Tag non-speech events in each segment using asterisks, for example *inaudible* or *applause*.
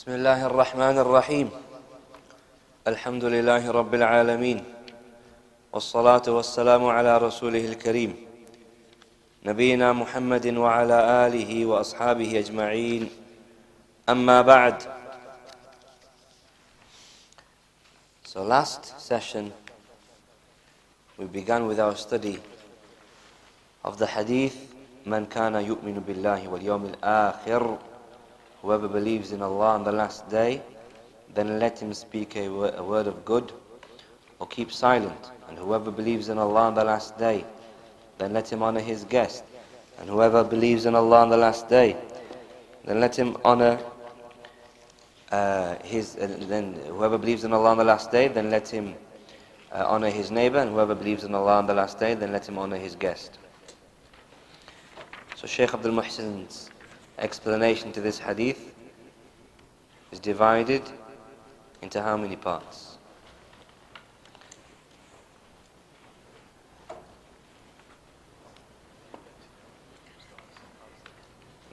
بسم الله الرحمن الرحيم. الحمد لله رب العالمين. والصلاة والسلام على رسوله الكريم. نبينا محمد وعلى آله وأصحابه أجمعين. أما بعد. So last session we began with our study of the hadith من كان يؤمن بالله واليوم الآخر Whoever believes in Allah on the last day, then let him speak a, a word of good or keep silent. And whoever believes in Allah on the last day, then let him honor his guest. And whoever believes in Allah on the last day, then let him honor uh, his. Uh, then whoever believes in Allah on the last day, then let him uh, honor his neighbor. And whoever believes in Allah on the last day, then let him honor his guest. So Shaykh Abdul Muhsin's explanation to this hadith is divided into how many parts?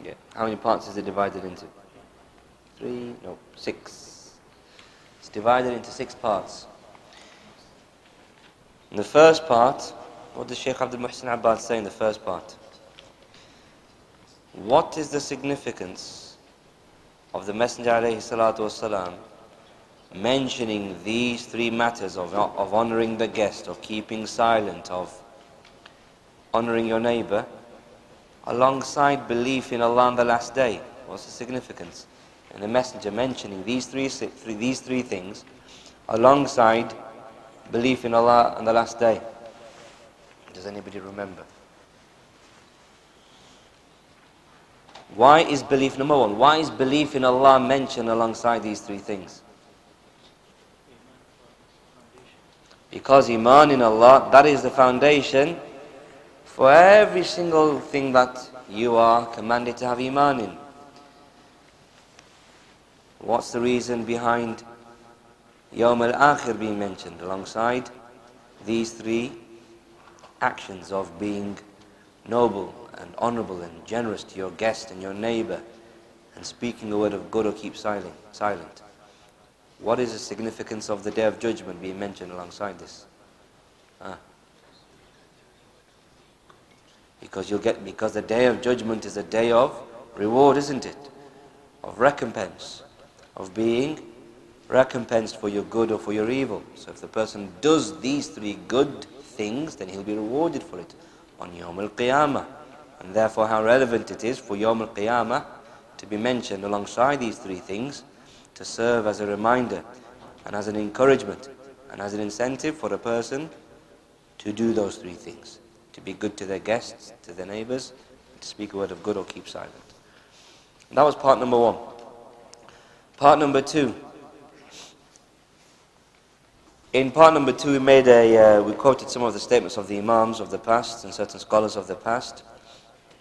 Yeah, how many parts is it divided into? Three, no, six. It's divided into six parts. In the first part, what does Shaykh Abdul Muhsin Abbad say in the first part? What is the significance of the Messenger والسلام, mentioning these three matters of, of honoring the guest, of keeping silent, of honoring your neighbor, alongside belief in Allah on the last day? What's the significance? And the Messenger mentioning these three, three, these three things alongside belief in Allah on the last day. Does anybody remember? Why is belief, number one, why is belief in Allah mentioned alongside these three things? Because Iman in Allah, that is the foundation for every single thing that you are commanded to have Iman in. What's the reason behind Yawm al-Akhir being mentioned alongside these three actions of being noble, and honorable and generous to your guest and your neighbor and speaking a word of good or keep silent. silent. What is the significance of the day of judgment being mentioned alongside this? Ah. Because you'll get because the day of judgment is a day of reward, isn't it? Of recompense, of being recompensed for your good or for your evil. So if the person does these three good things, then he'll be rewarded for it on Yawm al-Qiyamah. And therefore how relevant it is for Yawm al-Qiyamah to be mentioned alongside these three things to serve as a reminder and as an encouragement and as an incentive for a person to do those three things. To be good to their guests, to their neighbors, to speak a word of good or keep silent. that was part number one. Part number two. In part number two, we made a, uh, we quoted some of the statements of the Imams of the past and certain scholars of the past.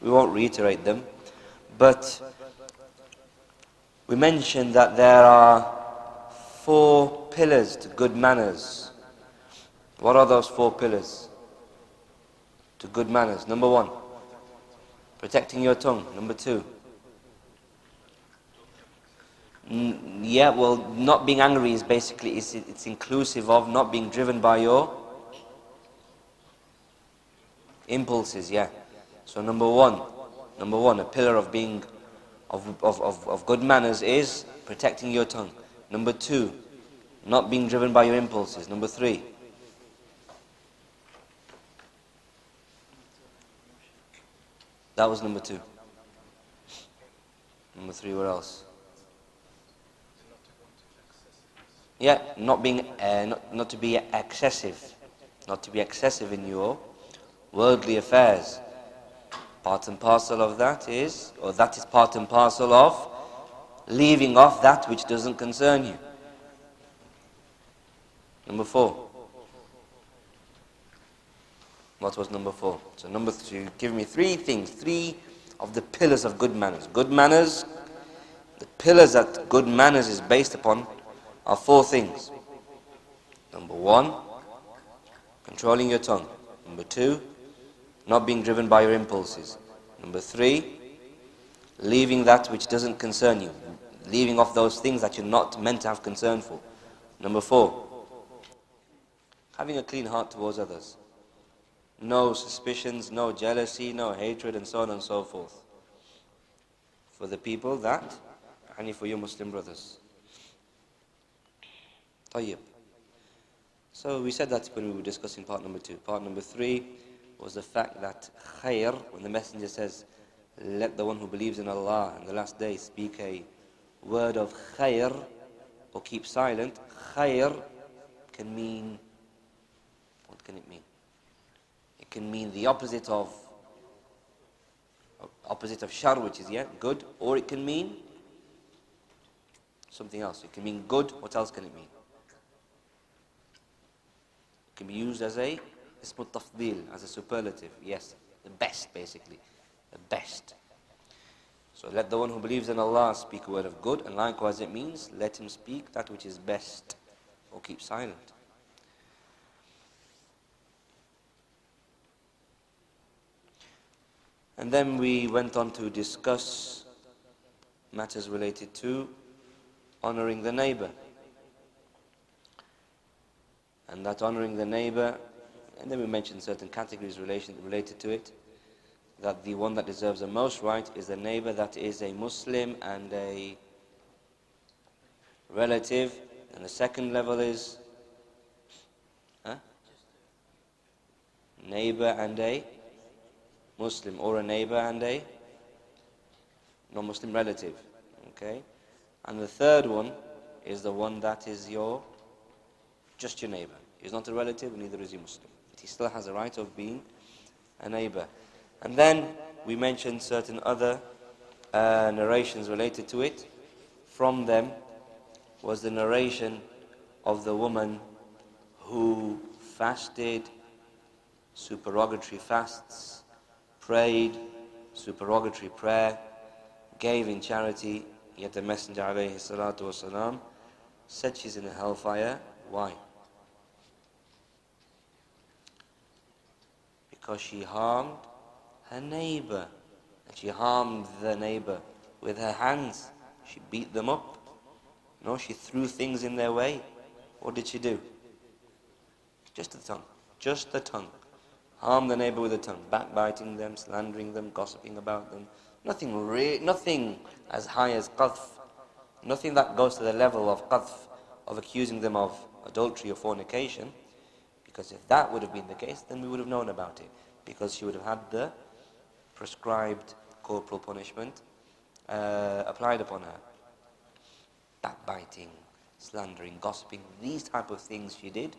We won't reiterate them. But we mentioned that there are four pillars to good manners. What are those four pillars to good manners? Number one, protecting your tongue. Number two, yeah, well, not being angry is basically it's, it's inclusive of not being driven by your impulses. Yeah. So number one, number one, a pillar of being, of, of, of, of good manners is protecting your tongue. Number two, not being driven by your impulses. Number three, that was number two. Number three, what else? Yeah, not being, uh, not, not to be excessive, not to be excessive in your worldly affairs. Part and parcel of that is, or that is part and parcel of leaving off that which doesn't concern you. Number four. What was number four? So number two, give me three things, three of the pillars of good manners. Good manners, the pillars that good manners is based upon are four things. Number one, controlling your tongue. Number two, not being driven by your impulses. Number three, leaving that which doesn't concern you. leaving off those things that you're not meant to have concern for. Number four, having a clean heart towards others. No suspicions, no jealousy, no hatred, and so on and so forth. For the people that, and for your Muslim brothers. طيب. So we said that when we were discussing part number two. Part number three was the fact that khair, when the messenger says, let the one who believes in Allah and the last day speak a word of khair or keep silent, khair can mean, what can it mean? It can mean the opposite of opposite of shar, which is yeah, good, or it can mean something else. It can mean good, what else can it mean? It can be used as a as a superlative, yes, the best basically, the best. So let the one who believes in Allah speak a word of good, and likewise it means let him speak that which is best, or keep silent. And then we went on to discuss matters related to honoring the neighbor. And that honoring the neighbor, and then we mentioned certain categories relation, related to it. That the one that deserves the most right is the neighbor that is a Muslim and a relative. And the second level is huh? neighbor and a Muslim or a neighbor and a non-Muslim relative. Okay? And the third one is the one that is your just your neighbor. He's not a relative neither is he Muslim. He still has a right of being a neighbor. And then we mentioned certain other uh, narrations related to it. From them was the narration of the woman who fasted supererogatory fasts prayed supererogatory prayer, gave in charity, yet the Messenger wasalam said she's in the hellfire. Why? Because she harmed her neighbor. And she harmed the neighbor with her hands. She beat them up. No, she threw things in their way. What did she do? Just the tongue. Just the tongue harm the neighbor with the tongue, backbiting them, slandering them, gossiping about them. Nothing, re- nothing as high as qadf. Nothing that goes to the level of qadf, of accusing them of adultery or fornication. Because if that would have been the case, then we would have known about it. Because she would have had the prescribed corporal punishment uh, applied upon her. Backbiting, slandering, gossiping, these type of things she did,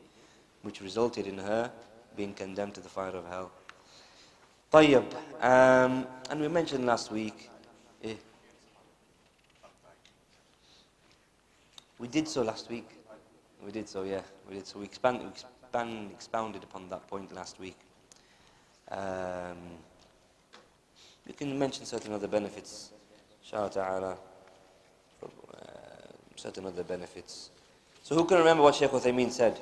which resulted in her being condemned to the fire of hell. طيب, um, and we mentioned last week, eh, we did so last week. We did so, yeah. We did so. We expand, expand, expounded upon that point last week. Um, we can mention certain other benefits. Shah ta'ala. Uh, certain other benefits. So who can remember what Shaykh Uthaymeen said?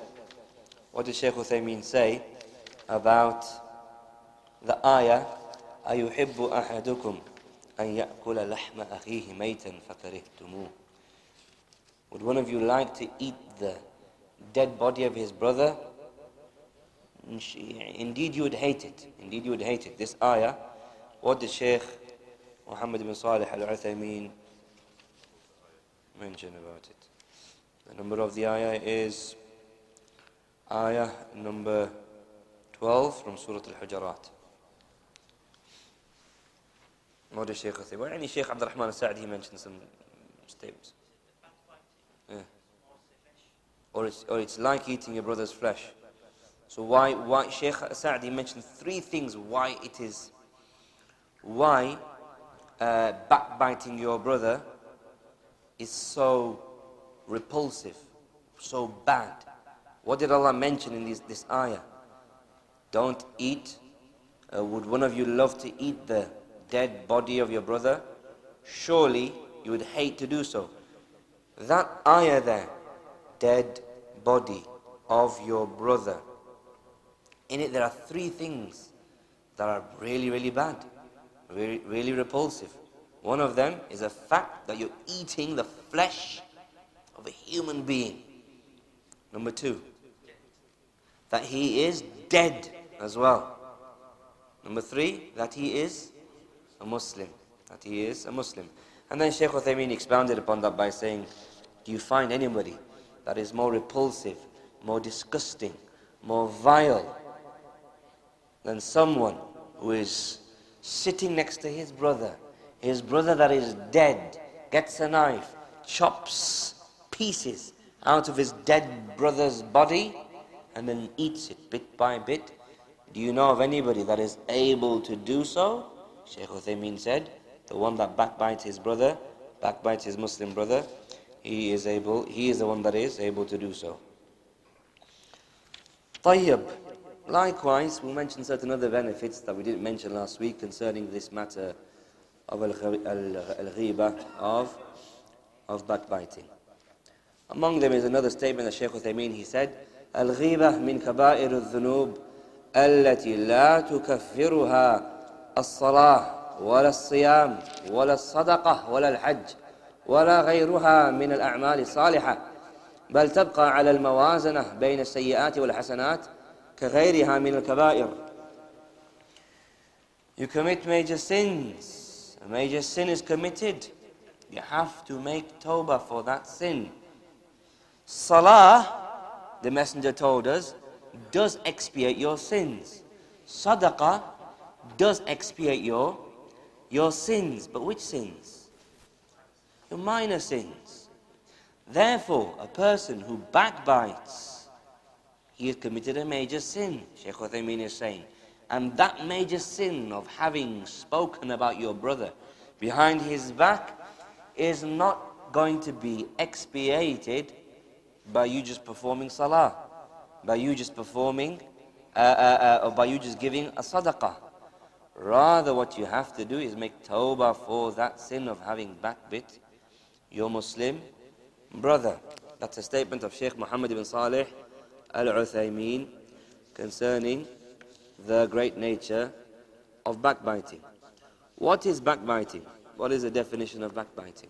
What did Shaykh Uthaymeen say? about the ayah أيحب أحدكم أن يأكل لحم أخيه ميتا فكرهتموه Would one of you like to eat the dead body of his brother? Indeed you would hate it. Indeed you would hate it. This ayah, what did Shaykh Muhammad ibn Salih al-Uthaymeen mention about it? The number of the ayah is ayah number 12 from Surah Al-Hujurat. What does Shaykh say? Well, Shaykh Abdul Rahman al-Sa'di, he mentioned some statements. Yeah. Or it's, or it's like eating your brother's flesh. So why, why Shaykh Sa'di mentioned three things why it is, why uh, backbiting your brother is so repulsive, so bad. What did Allah mention in this, this ayah? Don't eat. Uh, would one of you love to eat the dead body of your brother? Surely you would hate to do so. That ayah there, dead body of your brother. In it, there are three things that are really, really bad, really, really repulsive. One of them is the fact that you're eating the flesh of a human being. Number two, that he is dead as well. Number three, that he is a Muslim. That he is a Muslim. And then Shaykh Uthaymeen expounded upon that by saying, Do you find anybody that is more repulsive, more disgusting, more vile than someone who is sitting next to his brother, his brother that is dead, gets a knife, chops pieces out of his dead brother's body, and then eats it bit by bit. Do you know of anybody that is able to do so? Shaykh Uthaymeen said, the one that backbites his brother, backbites his Muslim brother, he is able, he is the one that is able to do so. Tayyib. Likewise, we mentioned certain other benefits that we didn't mention last week concerning this matter of al-ghiba, of, of backbiting. Among them is another statement that Shaykh Uthaymeen, he said, الغيبة من كبائر الذنوب التي لا تكفرها الصلاة ولا الصيام ولا الصدقة ولا الحج ولا غيرها من الأعمال الصالحة بل تبقى على الموازنة بين السيئات والحسنات كغيرها من الكبائر You commit major sins. A major sin is committed. You have to make tawbah for that sin. Salah, the Messenger told us, does expiate your sins. Sadaqah does expiate your, your sins. But which sins? Your minor sins. Therefore, a person who backbites, he has committed a major sin, Shaykh Uthaymeen is saying. And that major sin of having spoken about your brother behind his back is not going to be expiated by you just performing salah, by you just performing, uh, uh, uh, or by you just giving a sadaqah. Rather, what you have to do is make tawbah for that sin of having backbit your Muslim brother. That's a statement of Sheikh Muhammad ibn Salih al Uthaymeen concerning the great nature of backbiting. What is backbiting? What is the definition of backbiting?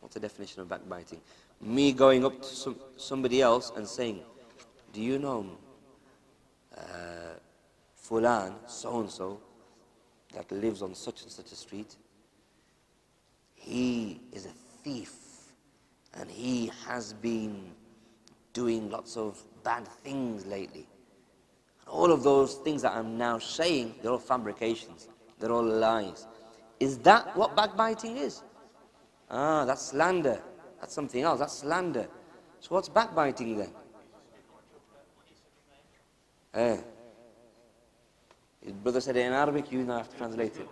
What's the definition of backbiting? Me going up to some, somebody else and saying, Do you know uh, Fulan, so and so, that lives on such and such a street? He is a thief and he has been doing lots of bad things lately. And all of those things that I'm now saying, they're all fabrications, they're all lies. Is that what backbiting is? Ah, that's slander. That's something else. That's slander. So what's backbiting then? Eh. His brother said it in Arabic, you now have to translate it.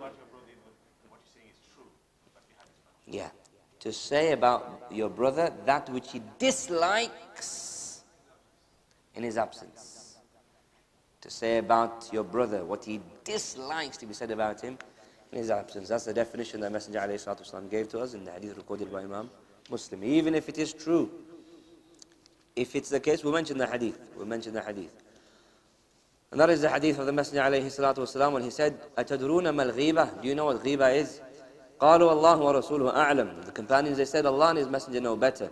Yeah To say about your brother that which he dislikes in his absence. To say about your brother what he dislikes to be said about him in his absence. That's the definition that Messenger ﷺ gave to us in the hadith recorded by Imam Muslim. Even if it is true, if it's the case, we mention the hadith. We mention the hadith. And that is the hadith of the Messenger ﷺ when he said, أَتَدْرُونَ مَا الْغِيبَةِ Do you know what ghiba is? قالوا الله ورسوله أعلم. The companions, they said, Allah and His Messenger know better.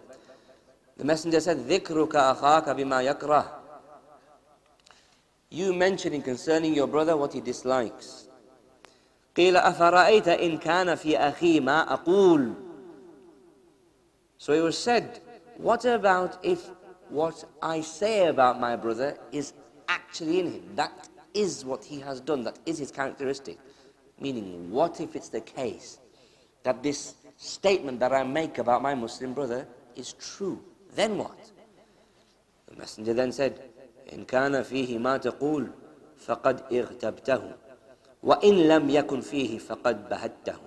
The Messenger said, ذِكْرُكَ أَخَاكَ بِمَا يَكْرَهُ You mentioning concerning your brother what he dislikes. قيل أفرأيت إن كان في أخي ما أقول So it was said, what about if what I say about my brother is actually in him? That is what he has done, that is his characteristic. Meaning, what if it's the case that this statement that I make about my Muslim brother is true? Then what? The Messenger then said, إن كان فيه ما تقول فقد اغتبته وَإِن لَمْ يَكُنْ فِيهِ فَقَدْ بَهَدْتَهُ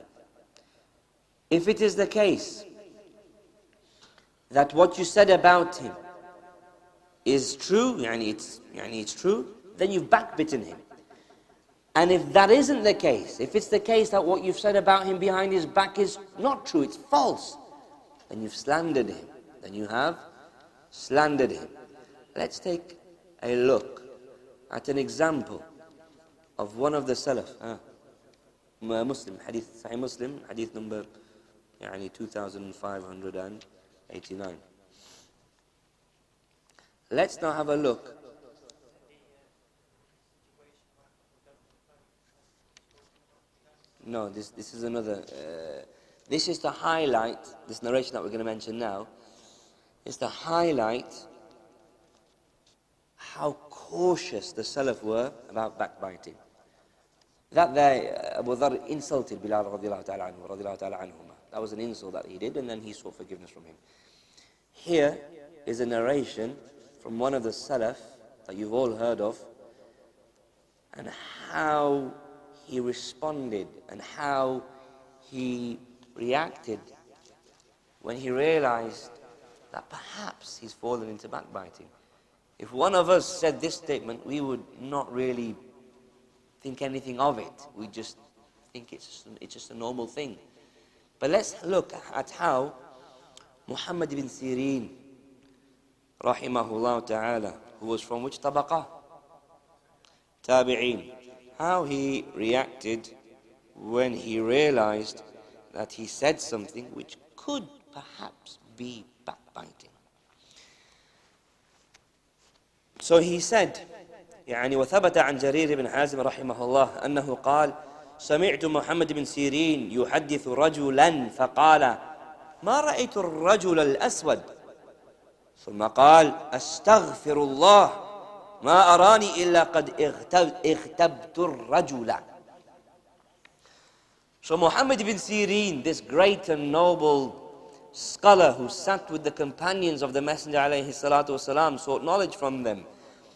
If it is the case that what you said about him is true, yani it's, yani it's true, then you've backbitten him. And if that isn't the case, if it's the case that what you've said about him behind his back is not true, it's false, then you've slandered him. Then you have slandered him. Let's take a look at an example of one of the Salaf. Muslim, Hadith Sahih Muslim, Hadith number يعني 2589. Let's now have a look. No, this, this is another. Uh, this is to highlight, this narration that we're going to mention now, is to highlight how cautious the Salaf were about backbiting. That there, uh, Abu Dhar insulted Bilal radiallahu ta'ala anhu, radiallahu ta'ala anhuma. That was an insult that he did, and then he sought forgiveness from him. Here is a narration from one of the Salaf that you've all heard of, and how he responded and how he reacted when he realized that perhaps he's fallen into backbiting. If one of us said this statement, we would not really think anything of it. We just think it's just, it's just a normal thing. But let's look at how Muhammad ibn Sirin, rahimahullah ta'ala, who was from which tabaqah? Tabi'een How he reacted when he realized that he said something which could perhaps be backbiting. So he said, يعني وثبت عن جرير بن حازم رحمه الله أنه قال سمعت محمد بن سيرين يحدث رجلا فقال ما رأيت الرجل الأسود ثم قال أستغفر الله ما أراني إلا قد اغتبت الرجل So Muhammad ibn Sirin, this great and noble scholar who sat with the companions of the Messenger alayhi salatu wasalam, sought knowledge from them,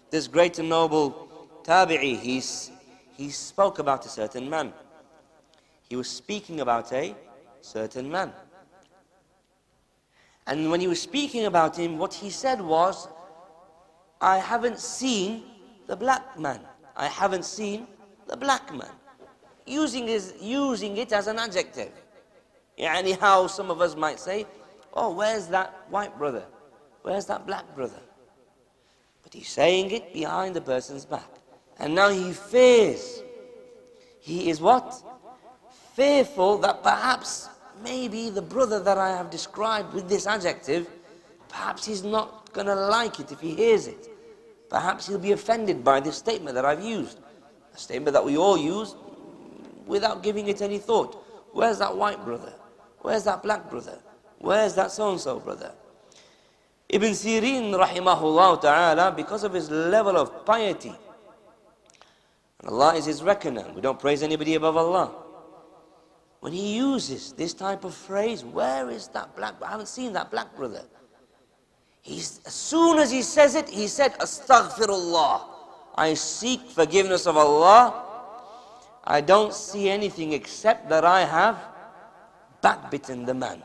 this great and noble tabi'i, he's, he spoke about a certain man. He was speaking about a certain man. And when he was speaking about him, what he said was, I haven't seen the black man. I haven't seen the black man using, using it as an adjective. Yani how some of us might say, oh, where's that white brother? Where's that black brother? But he's saying it behind the person's back. And now he fears. He is what? Fearful that perhaps, maybe the brother that I have described with this adjective, perhaps he's not going to like it if he hears it. Perhaps he'll be offended by this statement that I've used. A statement that we all use without giving it any thought. Where's that white brother? Where's that black brother? Where's that so-and-so brother? Ibn Sirin rahimahullah ta'ala, because of his level of piety, and Allah is his reckoner, we don't praise anybody above Allah. When he uses this type of phrase, where is that black, I haven't seen that black brother. He's, as soon as he says it, he said, Astaghfirullah. I seek forgiveness of Allah I don't see anything except that I have backbitten the man.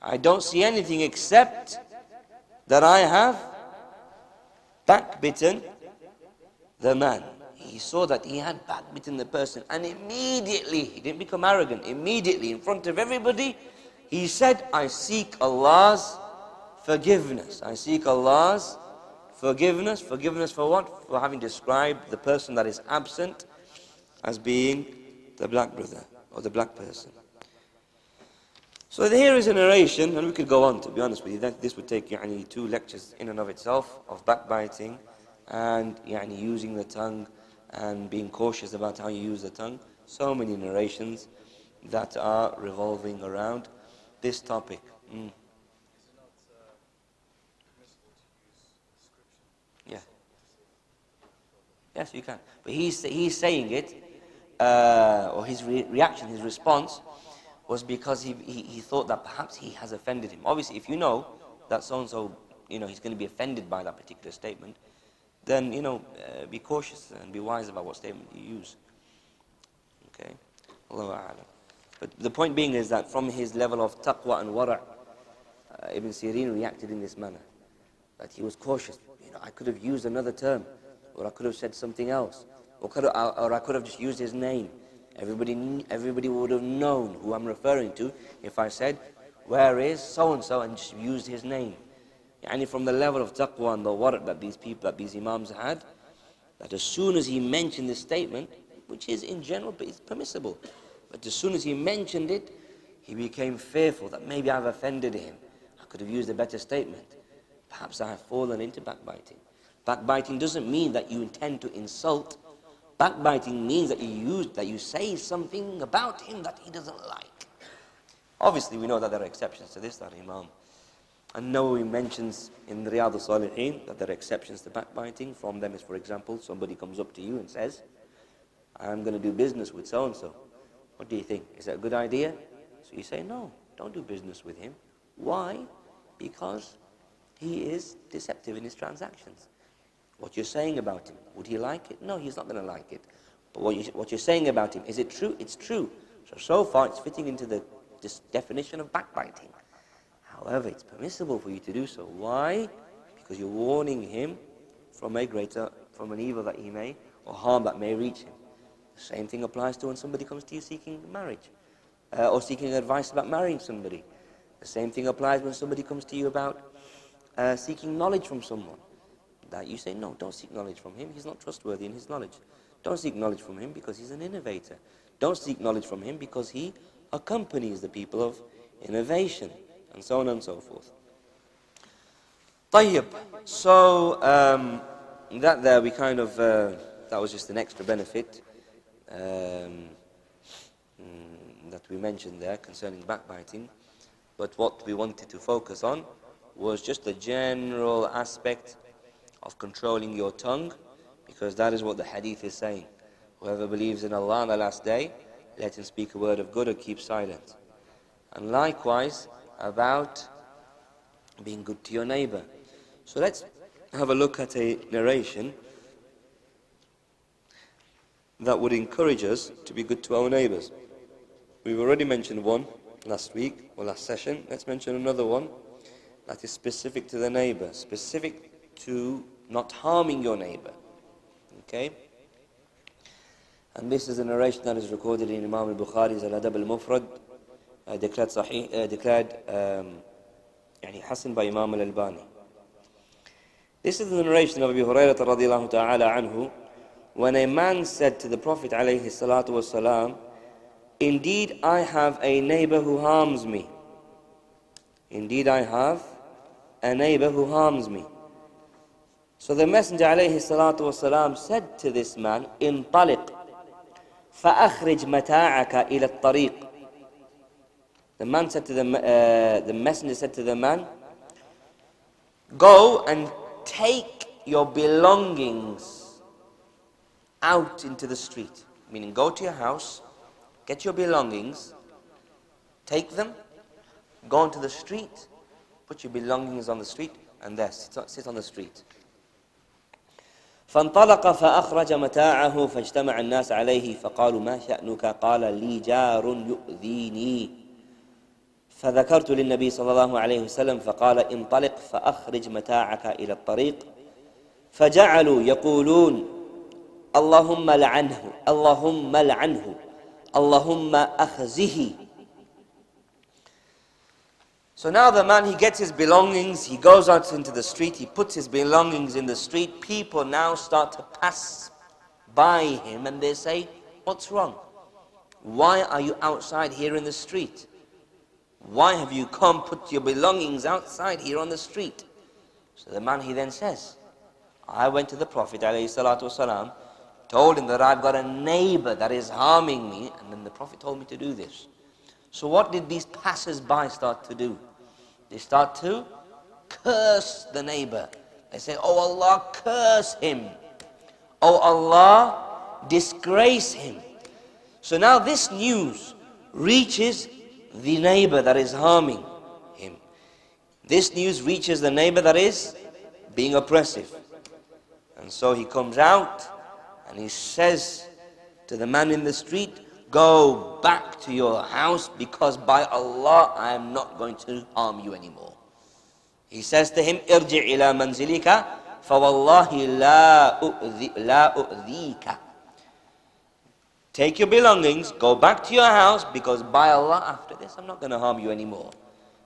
I don't see anything except that I have backbitten the man. He saw that he had backbitten the person, and immediately, he didn't become arrogant, immediately, in front of everybody, he said, I seek Allah's forgiveness. I seek Allah's forgiveness. Forgiveness for what? For having described the person that is absent as being the black brother or the black person. So here is a narration, and we could go on to be honest with you. That this would take yani, two lectures in and of itself of backbiting and using the tongue and being cautious about how you use the tongue. So many narrations that are revolving around this topic. Mm. Yes, you can. But he's, he's saying it uh, or his re- reaction, his response, was because he, he, he, thought that perhaps he has offended him. Obviously, if you know that so and so, you know, he's going to be offended by that particular statement, then, you know, uh, be cautious and be wise about what statement you use. Okay? But the point being is that from his level of taqwa and wara', uh, Ibn Sirin reacted in this manner. That he was cautious. You know, I could have used another term, or I could have said something else. Or, could, or I could have just used his name. Everybody, everybody would have known who I'm referring to if I said, where is so-and-so, and just used his name. And from the level of taqwa and the wara' that these people, that these imams had, that as soon as he mentioned this statement, which is in general but it's permissible. But as soon as he mentioned it, he became fearful that maybe I've offended him. I could have used a better statement. Perhaps I have fallen into backbiting. Backbiting doesn't mean that you intend to insult. Backbiting means that you use that you say something about him that he doesn't like. Obviously, we know that there are exceptions to this, that Imam. An-Nawawi mentions in Riyadh al-Salihin that there are exceptions to backbiting. From them is, for example, somebody comes up to you and says, I'm going to do business with so-and-so. What do you think? Is that a good idea? So you say, no, don't do business with him. Why? Because he is deceptive in his transactions. What you're saying about him, would he like it? No, he's not going to like it. But what, you, what you're saying about him, is it true? It's true. So, so far, it's fitting into the definition of backbiting. However, it's permissible for you to do so. Why? Because you're warning him from a greater, from an evil that he may, or harm that may reach him. The same thing applies to when somebody comes to you seeking marriage, uh, or seeking advice about marrying somebody. The same thing applies when somebody comes to you about uh, seeking knowledge from someone That you say, no, don't seek knowledge from him. He's not trustworthy in his knowledge. Don't seek knowledge from him because he's an innovator. Don't seek knowledge from him because he accompanies the people of innovation, and so on and so forth. طيب. So um, that there we kind of uh, that was just an extra benefit um, mm, that we mentioned there concerning backbiting. But what we wanted to focus on was just the general aspect of controlling your tongue, because that is what the hadith is saying. Whoever believes in Allah on the last day let him speak a word of good or keep silent. And likewise about being good to your neighbor. So let's have a look at a narration that would encourage us to be good to our neighbors. We've already mentioned one last week or last session. Let's mention another one that is specific to the neighbor, specific to not harming your neighbor. Okay? And this is a narration that is recorded in Imam al-Bukhari's Al-Adab al-Mufrad, uh, declared, sahih, uh, declared um, يعني حسن by Imam al-Albani. This is the narration of Abu Hurairah radiallahu ta'ala anhu, when a man said to the Prophet alayhi salatu wasalam, Indeed, I have a neighbor who harms me. Indeed, I have a neighbor who harms me. So the Messenger alayhi salatu wasalam said to this man, In taliq, فأخرج متاعك إلى الطريق The man said to the, uh, the messenger said to the man, Go and take your belongings out into the street. Meaning, go to your house, get your belongings, take them, go into the street, put your belongings on the street, and there, sit, sit on the street. فانطلق فأخرج متاعه فاجتمع الناس عليه فقالوا ما شأنك؟ قال لي جار يؤذيني. فذكرت للنبي صلى الله عليه وسلم فقال انطلق فأخرج متاعك إلى الطريق. فجعلوا يقولون اللهم لعنه اللهم لعنه اللهم أخزه. So now the man, he gets his belongings, he goes out into the street, he puts his belongings in the street. People now start to pass by him and they say, What's wrong? Why are you outside here in the street? Why have you come put your belongings outside here on the street? So the man, he then says, I went to the Prophet والسلام, told him that I've got a neighbor that is harming me, and then the Prophet told me to do this. So what did these passers-by start to do? They start to curse the neighbor. They say, Oh Allah, curse him. Oh Allah, disgrace him. So now this news reaches the neighbor that is harming him. This news reaches the neighbor that is being oppressive. And so he comes out and he says to the man in the street, Go back to your house because by Allah I am not going to harm you anymore. He says to him, Irji ila manzilika, fawallahi la, la u'dhika. Take your belongings, go back to your house because by Allah, after this, I'm not going to harm you anymore.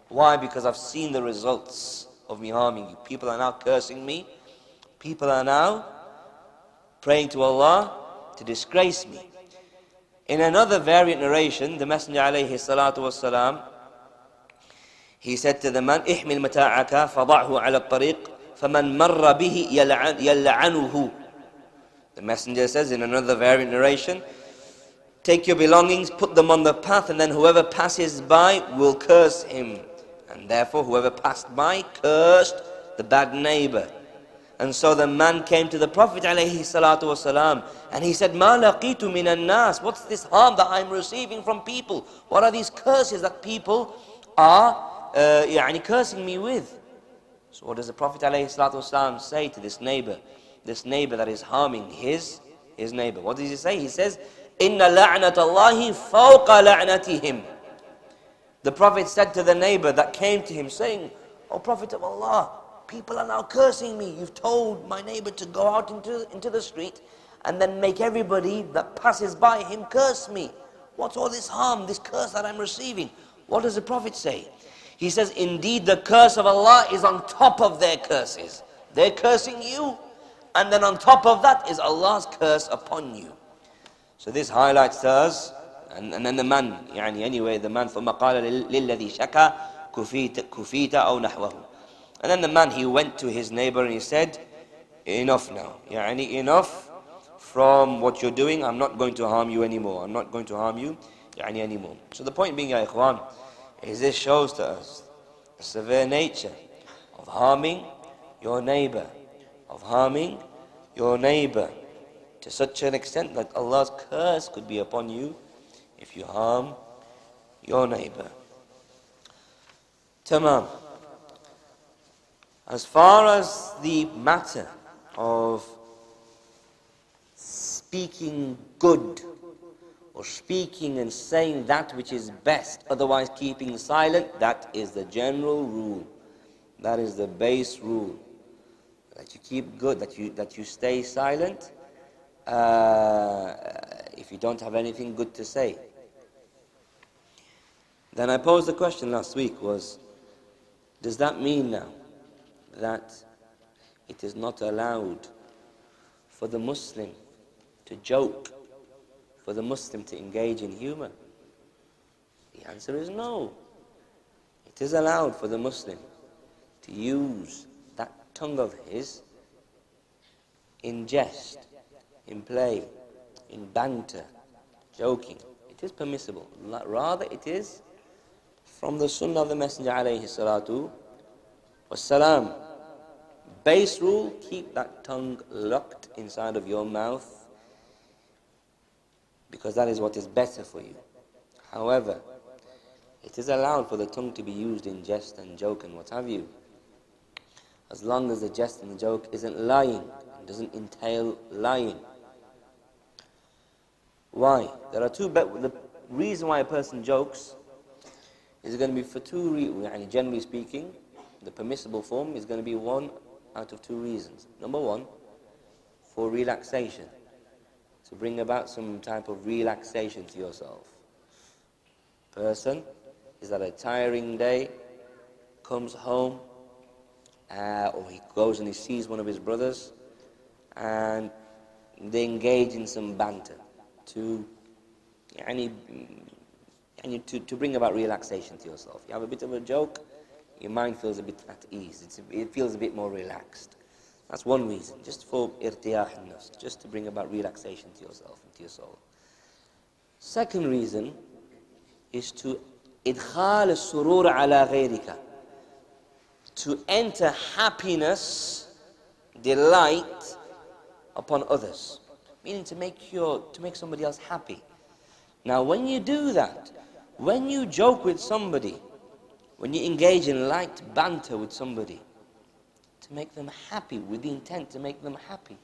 Why? Because I've seen the results of me harming you. People are now cursing me. People are now praying to Allah to disgrace me. In another variant narration, the Messenger alayhi salatu was he said to the man, احمل متاعك فضعه على الطريق فمن مر به يلعنه. The Messenger says in another variant narration, take your belongings, put them on the path, and then whoever passes by will curse him. And therefore, whoever passed by cursed the bad neighbor. And so the man came to the Prophet والسلام, and he said, Ma laqitu minan nas. What's this harm that I'm receiving from people? What are these curses that people are uh, يعني, cursing me with? So what does the Prophet والسلام, say to this neighbor? This neighbor that is harming his, his neighbor. What does he say? He says, Inna la'nat Allahi fawqa la'natihim. The Prophet said to the neighbor that came to him, saying, O Prophet of Allah, people are now cursing me. You've told my neighbor to go out into, into the street and then make everybody that passes by him curse me. What's all this harm, this curse that I'm receiving? What does the Prophet say? He says, Indeed, the curse of Allah is on top of their curses. They're cursing you, and then on top of that is Allah's curse upon you. So this highlights to us, and, and then the man, يعني anyway, the man, ثم قال للذي شكا كفيت, كفيت أو نحوه. And then the man, he went to his neighbor and he said, enough now. Yani enough from what you're doing. I'm not going to harm you anymore. I'm not going to harm you yani anymore. So the point being, ikhwan, is this shows to us the severe nature of harming your neighbor, of harming your neighbor to such an extent that Allah's curse could be upon you if you harm your neighbor. Tamam. As far as the matter of speaking good or speaking and saying that which is best, otherwise keeping silent, that is the general rule. That is the base rule. That you keep good, that you, that you stay silent uh, if you don't have anything good to say. Then I posed the question last week was, does that mean now that it is not allowed for the Muslim to joke, for the Muslim to engage in humor? The answer is no. It is allowed for the Muslim to use that tongue of his in jest, in play, in banter, joking. It is permissible. Rather, it is from the Sunnah of the Messenger alayhi salatu wassalam. Base rule, keep that tongue locked inside of your mouth because that is what is better for you. However, it is allowed for the tongue to be used in jest and joke and what have you. As long as the jest and the joke isn't lying, doesn't entail lying. Why? There are two, the reason why a person jokes is going to be for two reasons. Generally speaking, the permissible form is going to be one out of two reasons. Number one, for relaxation, to bring about some type of relaxation to yourself. Person is at a tiring day, comes home, uh, or he goes and he sees one of his brothers, and they engage in some banter to, yani, yani to, to bring about relaxation to yourself. You have a bit of a joke, your mind feels a bit at ease. It feels a bit more relaxed. That's one reason, just for irtiyah nafs, just to bring about relaxation to yourself and to your soul. Second reason is to idkhal surur ala ghayrika, to enter happiness, delight upon others, meaning to make your, to make somebody else happy. Now, when you do that, when you joke with somebody, when you engage in light banter with somebody, to make them happy, with the intent to make them happy.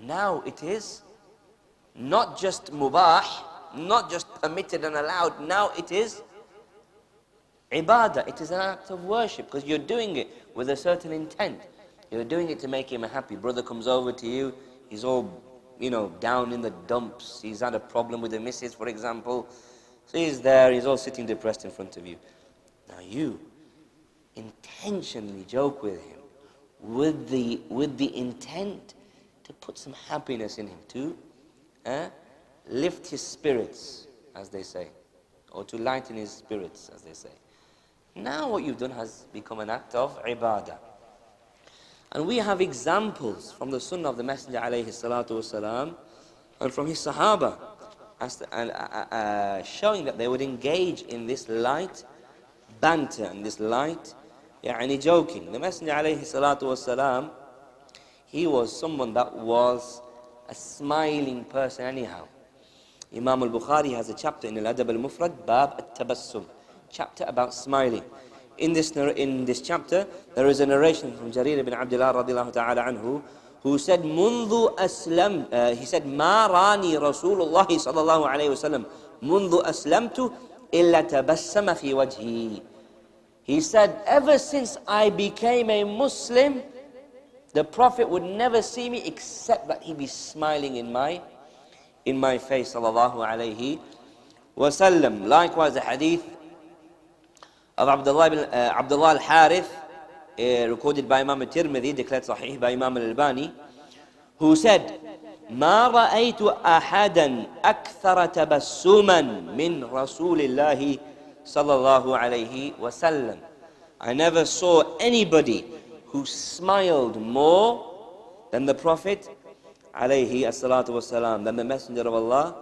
Now it is not just mubah, not just permitted and allowed, now it is ibadah. It is an act of worship because you're doing it with a certain intent. You're doing it to make him happy. Brother comes over to you, he's all, you know, down in the dumps. He's had a problem with the missus, for example. So he's there, he's all sitting depressed in front of you. Now you intentionally joke with him with the, with the intent to put some happiness in him, to, eh? lift his spirits, as they say, or to lighten his spirits, as they say. Now what you've done has become an act of ibadah. And we have examples from the Sunnah of the Messenger alayhi salatu wasalam, and from his Sahaba, as uh, uh, uh, showing that they would engage in this light banter and this light يعني joking. The Messenger alayhi salatu wasalam, he was someone that was a smiling person anyhow. Imam al-Bukhari has a chapter in Al-Adab al-Mufrad, Bab al-Tabassum, chapter about smiling. In this, in this chapter, there is a narration from Jarir ibn Abdullah radiallahu ta'ala anhu, who said, منذ أسلم, uh, he said, ما راني رسول الله صلى الله عليه وسلم منذ أسلمت إلا تبسم في وجهي. He said, ever since I became a Muslim, the Prophet would never see me except that he be smiling in my in my face sallallahu alayhi wasallam. Likewise, the hadith of Abdullah, ibn, uh, Abdullah al-Harith, uh, recorded by Imam al-Tirmidhi, declared sahih by Imam al-Albani, who said, ما رأيت أحدا أكثر تبسما من رسول الله صلى الله عليه وسلم. I never saw anybody who smiled more than the Prophet alayhi as-salatu was-salam, than the Messenger of Allah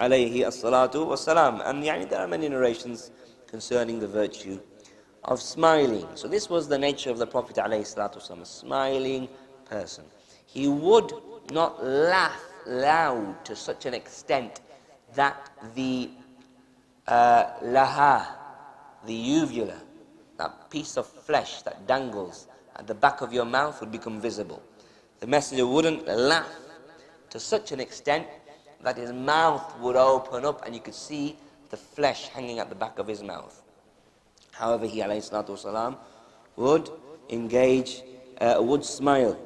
alayhi as-salatu was-salam. And yani, there are many narrations concerning the virtue of smiling. So this was the nature of the Prophet alayhi salatu was-salam, a smiling person. He would not laugh loud to such an extent that the uh, laha, the uvula, that piece of flesh that dangles at the back of your mouth would become visible. The messenger wouldn't laugh to such an extent that his mouth would open up and you could see the flesh hanging at the back of his mouth. However, he والسلام, would engage, uh, would smile.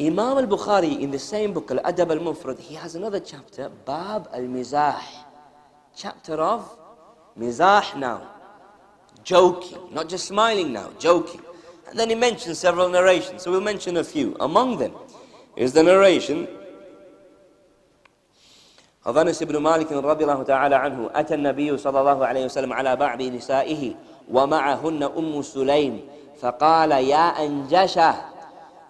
Imam al-Bukhari in the same book, Al-Adab al-Mufrad, he has another chapter, Bab al-Mizah, chapter of mizah now joking, not just smiling now, joking. And then he mentions several narrations, so we'll mention a few. Among them is the narration of Anas ibn Malik رضي الله تعالى عنه أتى النبي صلى الله عليه وسلم على بعض نسائه ومعهن أم سليم فقال يا أنجشة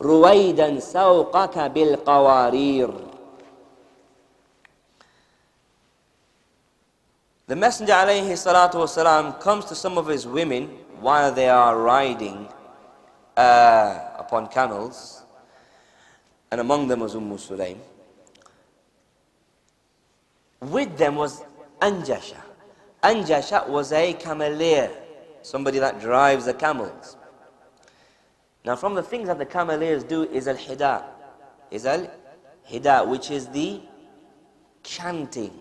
رويدا سوقك بالقوارير The Messenger والسلام, comes to some of his women while they are riding uh, upon camels, and among them was Umm Sulaim. With them was Anjasha. Anjasha was a cameleer, somebody that drives the camels. Now, from the things that the cameleers do is al hida, is al hida, which is the chanting.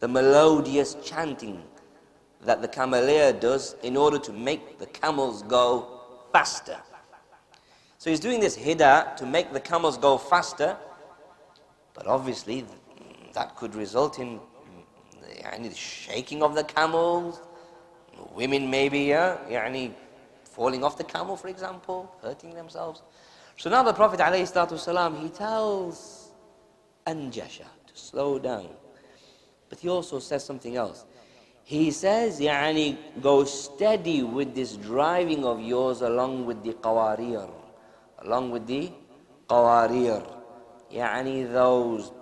The melodious chanting that the cameleer does in order to make the camels go faster. So he's doing this hida to make the camels go faster, but obviously that could result in the shaking of the camels, women maybe, yeah, yani, falling off the camel, for example, hurting themselves. So now the Prophet ﷺ, he tells Anjasha to slow down. But he also says something else. He says, Yani, go steady with this driving of yours along with the qawarir. Along with the qawarir. Yani, those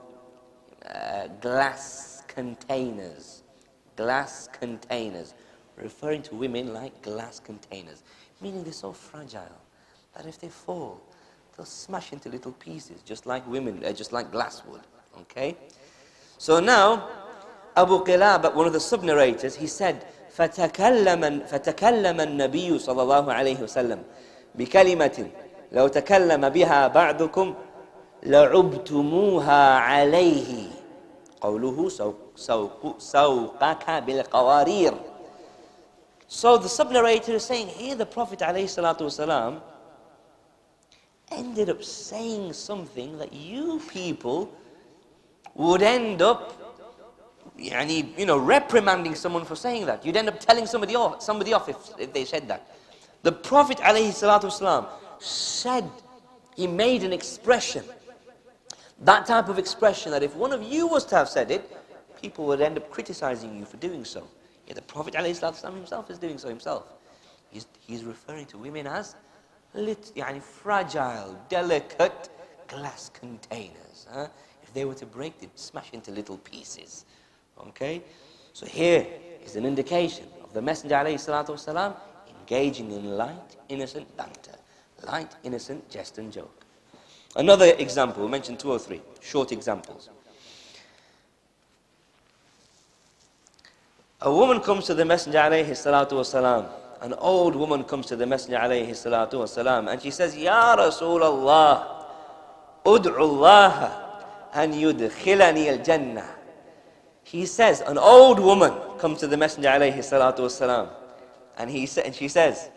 uh, glass containers. Glass containers Referring to women like glass containers. Meaning they're so fragile that if they fall, they'll smash into little pieces, just like women, uh, just like glass would. Okay? So now, Abu Qilaba, one of the sub-narrators, he said, فتكلم, فتكلم النبي صلى الله عليه وسلم بكلمة لو تكلم بها بعضكم لعبتموها عليه قوله سوق سوقك بالقوارير So the sub-narrator is saying here the Prophet والسلام, ended up saying something that you people would end up yani, you know, reprimanding someone for saying that. You'd end up telling somebody off, somebody off if, if they said that. The Prophet ﷺ said, he made an expression That type of expression that if one of you was to have said it, people would end up criticizing you for doing so. Yeah, the Prophet ﷺ himself is doing so himself. He's, he's referring to women as lit, yani fragile, delicate glass containers. Huh? If they were to break, they'd smash into little pieces. Okay? So here is an indication of the Messenger ﷺ engaging in light, innocent banter. Light, innocent jest and joke. Another example, we mentioned two or three, short examples. A woman comes to the Messenger alayhi salatu wasalam. An old woman comes to the Messenger alayhi salatu wasalam and she says, Ya Rasulullah, ud'u Allah an yudkhilani al-jannah. He says, an old woman comes to the Messenger alayhi salatu wasalam and, he sa- and she says,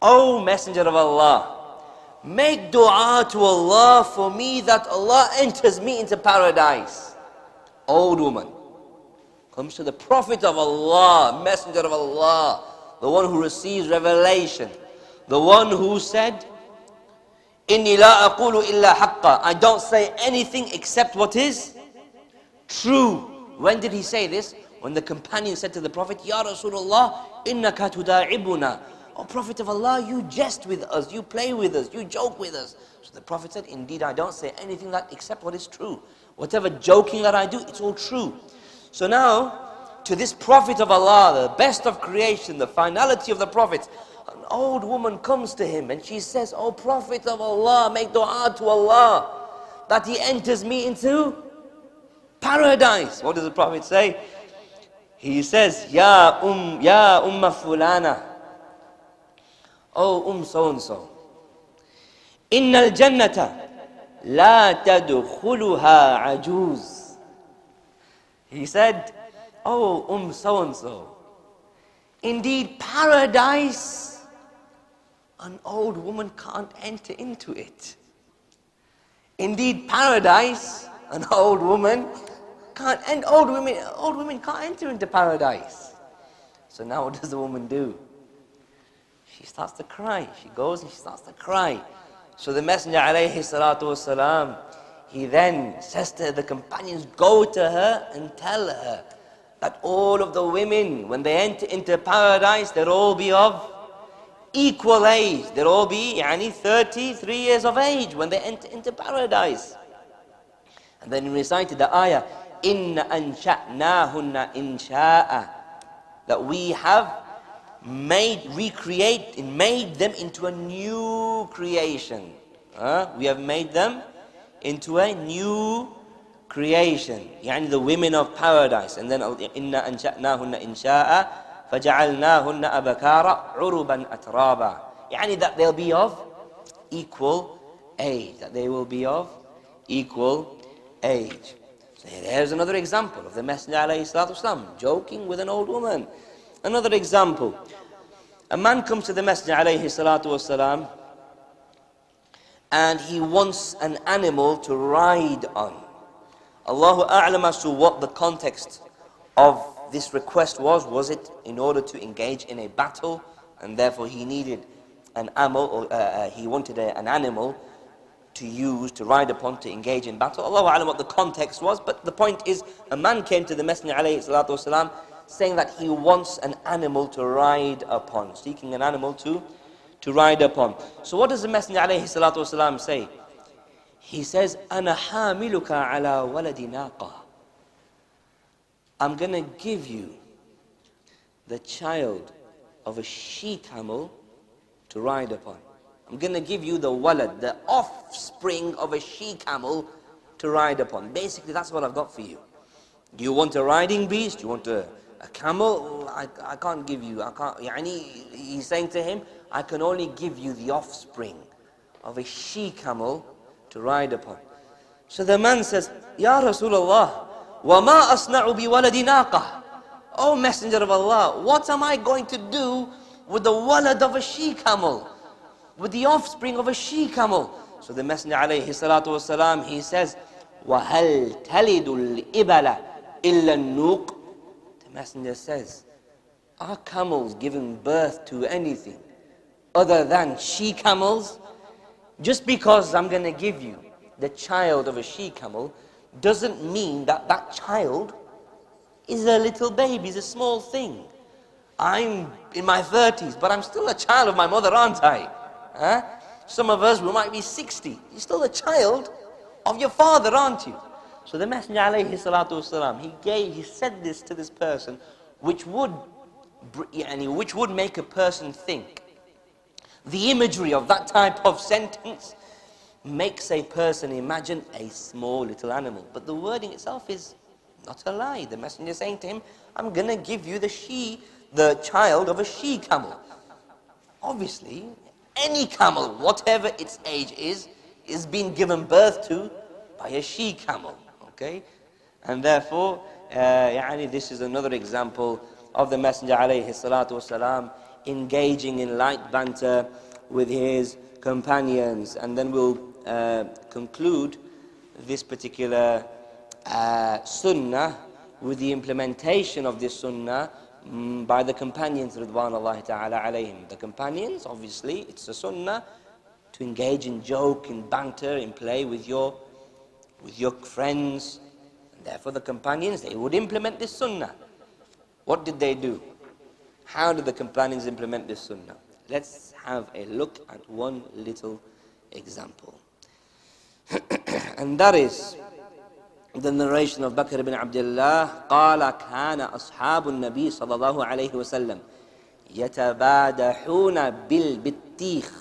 O Messenger of Allah, make dua to Allah for me that Allah enters me into paradise. Old woman to the Prophet of Allah, Messenger of Allah, the one who receives revelation, the one who said, Inni la aqulu illa haqqa. I don't say anything except what is true. When did he say this? When the companion said to the Prophet, Ya Rasulullah, innaka tuda'ibuna. O Prophet of Allah, you jest with us, you play with us, you joke with us. So the Prophet said, Indeed, I don't say anything that except what is true. Whatever joking that I do, it's all true. So now, to this Prophet of Allah, the best of creation, the finality of the Prophets, an old woman comes to him and she says, Oh Prophet of Allah, make dua to Allah that He enters me into paradise. What does the Prophet say? He says, Ya um, Ya umma fulana. Oh um so and so. Inna al-jannata la tadkhuluha ajuz. He said, Oh, um so and so. Indeed, paradise, an old woman can't enter into it. Indeed, paradise, an old woman can't, and old women, old women can't enter into paradise. So now what does the woman do? She starts to cry. She goes and she starts to cry. So the Messenger alayhi salatu wasalam, he then says to the companions, Go to her and tell her that all of the women, when they enter into paradise, they'll all be of equal age. They'll all be yani, 33 years of age when they enter into paradise. And then he recited the ayah, Inna ansha'nahunna insha'a. That we have made, recreate, made them into a new creation. We have made them into a new creation. يعني the women of paradise. And then إِنَّ أَنشَأْنَاهُنَّ إِنشَاءً فَجَعَلْنَاهُنَّ أَبَكَارًا عُرُبًا أَتْرَابًا يعني that they'll be of equal age. That they will be of equal age. So there's another example of the Messenger والسلام, joking with an old woman. Another example. A man comes to the Messenger والسلام, and he wants an animal to ride on. Allahu A'lam as to what the context of this request was. Was it in order to engage in a battle and therefore he needed an animal, or uh, uh, he wanted a, an animal to use, to ride upon, to engage in battle. Allahu A'lam what the context was, but the point is a man came to the Messenger والسلام, saying that he wants an animal to ride upon, seeking an animal to to ride upon. So what does the Messenger والسلام, say? He says, أَنَا حَامِلُكَ عَلَى وَلَدِ نَاقَةٍ I'm going to give you the child of a she-camel to ride upon. I'm going to give you the walad, the offspring of a she-camel to ride upon. Basically, that's what I've got for you. Do you want a riding beast? Do you want a, a camel? I, I can't give you. I can't. Yani, he's saying to him, I can only give you the offspring of a she camel to ride upon. So the man says, Ya Rasulullah, وَمَا أَصْنَعُ بِوَلَدِ نَاقَةٍ O Messenger of Allah, what am I going to do with the walad of a she camel? With the offspring of a she camel? So the Messenger alayhi salatu wasalam, he says, وَهَلْ تَلِدُ الْإِبَلَ إِلَّا النُّوقِ The Messenger says, are camels giving birth to anything other than she camels? Just because I'm going to give you the child of a she camel doesn't mean that that child is a little baby, is a small thing. I'm in my 30s, but I'm still a child of my mother, aren't I? Huh? Some of us, we might be 60. You're still a child of your father, aren't you? So the Messenger, alayhi salatu wasalam, he gave, he said this to this person, which would, which would make a person think. The imagery of that type of sentence makes a person imagine a small little animal. But the wording itself is not a lie. The messenger is saying to him, I'm going to give you the she, the child of a she camel. Obviously, any camel, whatever its age is, is being given birth to by a she camel. Okay? And therefore, uh, this is another example of the Messenger alayhi salatu wasalam engaging in light banter with his companions. And then we'll uh, conclude this particular uh, sunnah with the implementation of this sunnah um, by the companions Ridwanullahi ta'ala alayhim. The companions, obviously, it's a sunnah to engage in joke, in banter, in play with your, with your friends. And therefore the companions, they would implement this sunnah. What did they do? How did the companions implement this sunnah? Let's have a look at one little example. *clears throat* and that is the narration of Bakr ibn Abdullah قال كان أصحاب النبي صلى الله عليه وسلم يتبادحون بالبطيخ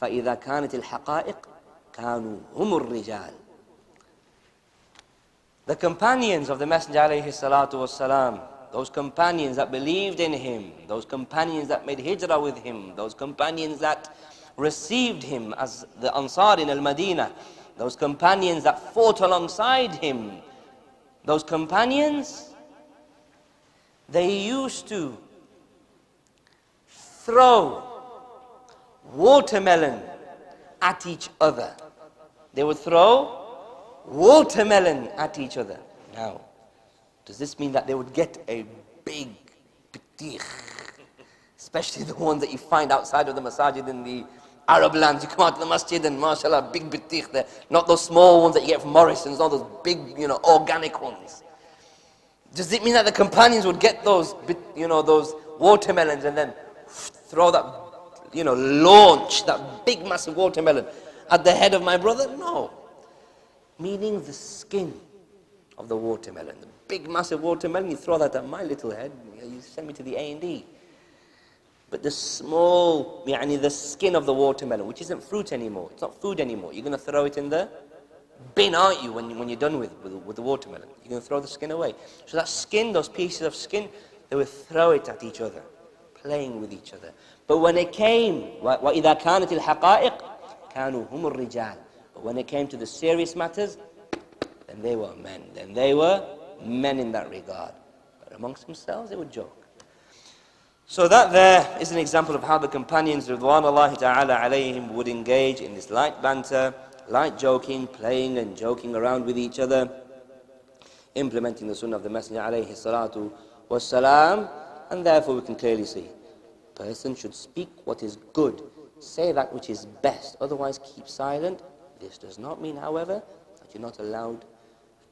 فإذا كانت الحقائق كانوا هم الرجال The companions of the Messenger عليه الصلاة والسلام those companions that believed in him, those companions that made hijrah with him, those companions that received him as the Ansar in Al Madinah, those companions that fought alongside him, those companions, they used to throw watermelon at each other. They would throw watermelon at each other. Now, does this mean that they would get a big bitikh? Especially the ones that you find outside of the masajid in the Arab lands, you come out to the masjid and mashallah, big bitikh there. Not those small ones that you get from Morrison's, not those big, you know, organic ones. Does it mean that the companions would get those, you know, those watermelons and then throw that, you know, launch that big massive watermelon at the head of my brother? No. Meaning the skin of the watermelon. The big massive watermelon, you throw that at my little head, you send me to the A&E. But the small, يعني the skin of the watermelon, which isn't fruit anymore, it's not food anymore. You're going to throw it in the bin, aren't you, when, when you're done with, with, with the watermelon? You're going to throw the skin away. So that skin, those pieces of skin, they would throw it at each other, playing with each other. But when it came, وَإِذَا كَانَتِ الْحَقَائِقِ كَانُوا هُمُ الرِّجَالِ But when it came to the serious matters, then they were men. Then they were men in that regard. But amongst themselves, they would joke. So that there is an example of how the companions Ridwanullahi ta'ala alayhim would engage in this light banter, light joking, playing and joking around with each other, implementing the sunnah of the Messenger alayhi salatu and therefore we can clearly see, person should speak what is good, say that which is best, otherwise keep silent. This does not mean, however, that you're not allowed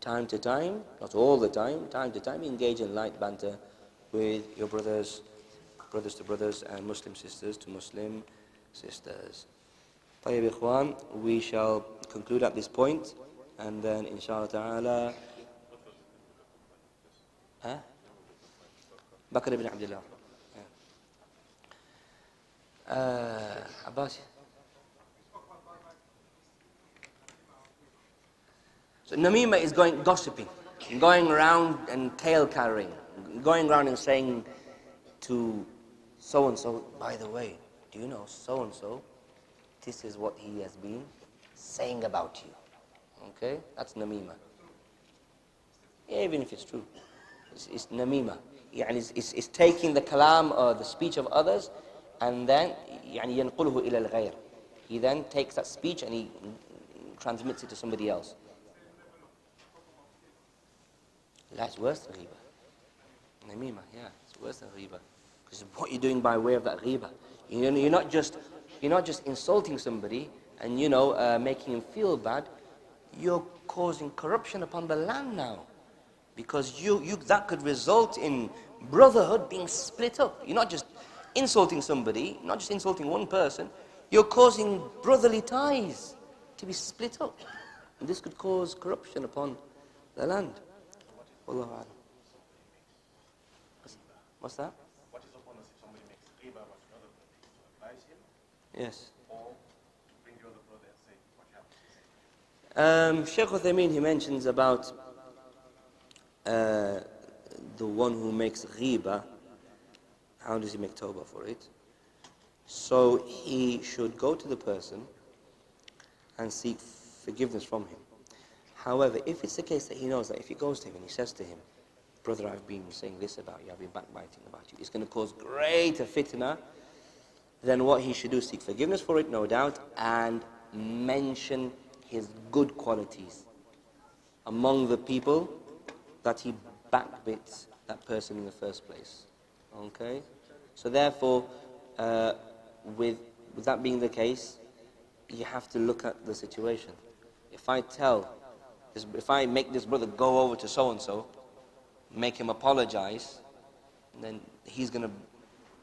time to time, not all the time, time to time, engage in light banter with your brothers brothers to brothers and Muslim sisters to Muslim sisters. طيب إخوان, we shall conclude at this point and then inshallah ta'ala ها بكر بن عبد الله آه عباسي So Namima is going gossiping, going around and tale carrying, going around and saying to so and so, by the way, do you know so and so? This is what he has been saying about you. Okay? That's namima. Even if it's true. It's, it's namima. يعني it's, it's, it's taking the kalam or the speech of others and then يعني ينقله إلى الغير. He then takes that speech and he transmits it to somebody else. That's worse than ghiba. Namima, yeah, it's worse than ghiba. Because what you're doing by way of that ghiba. You're not just, you're not just insulting somebody, and you know, uh, making him feel bad, you're causing corruption upon the land now. Because you, you, that could result in brotherhood being split up. You're not just insulting somebody, not just insulting one person, you're causing brotherly ties to be split up. And this could cause corruption upon the land. Wallahu a'lam. What's that? What is upon us if somebody makes ghiba about another brother? To advise him Yes. or to bring the other brother and say what happened? Um, Sheikh Uthaymeen, he mentions about uh, the one who makes ghiba. how does he make tawbah for it? So he should go to the person and seek forgiveness from him. However, if it's the case that he knows that if he goes to him and he says to him, Brother, I've been saying this about you, I've been backbiting about you, it's going to cause greater fitna, then what he should do is seek forgiveness for it, no doubt, and mention his good qualities among the people that he backbit that person in the first place. Okay? So therefore, uh, with, with that being the case, you have to look at the situation. If I tell, if I make this brother go over to so and so, make him apologize, then he's going to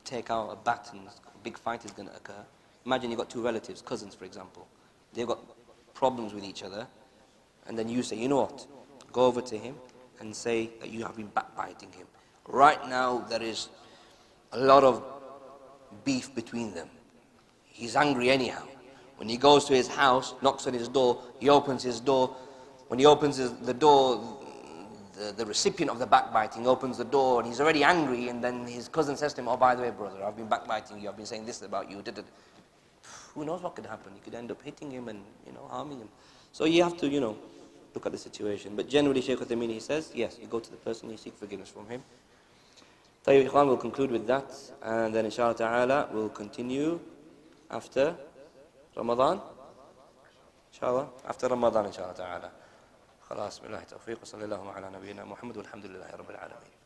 take out a bat and a big fight is going to occur. Imagine you've got two relatives, cousins for example. They've got problems with each other, and then you say, you know what? Go over to him and say that you have been backbiting him. Right now, there is a lot of beef between them. He's angry anyhow. When he goes to his house, knocks on his door, he opens his door. When he opens the door, the, the, recipient of the backbiting opens the door and he's already angry and then his cousin says to him, oh, by the way, brother, I've been backbiting you, I've been saying this about you. Who knows what could happen? You could end up hitting him and, you know, harming him. So you have to, you know, look at the situation. But generally, Shaykh Uthaymeen, he says, yes, you go to the person, you seek forgiveness from him. Tayyib Ikhwan will conclude with that and then inshallah ta'ala we'll continue after Ramadan. Inshallah, after Ramadan inshallah ta'ala. خلاص بالله التوفيق وصلى الله على نبينا محمد والحمد لله رب العالمين.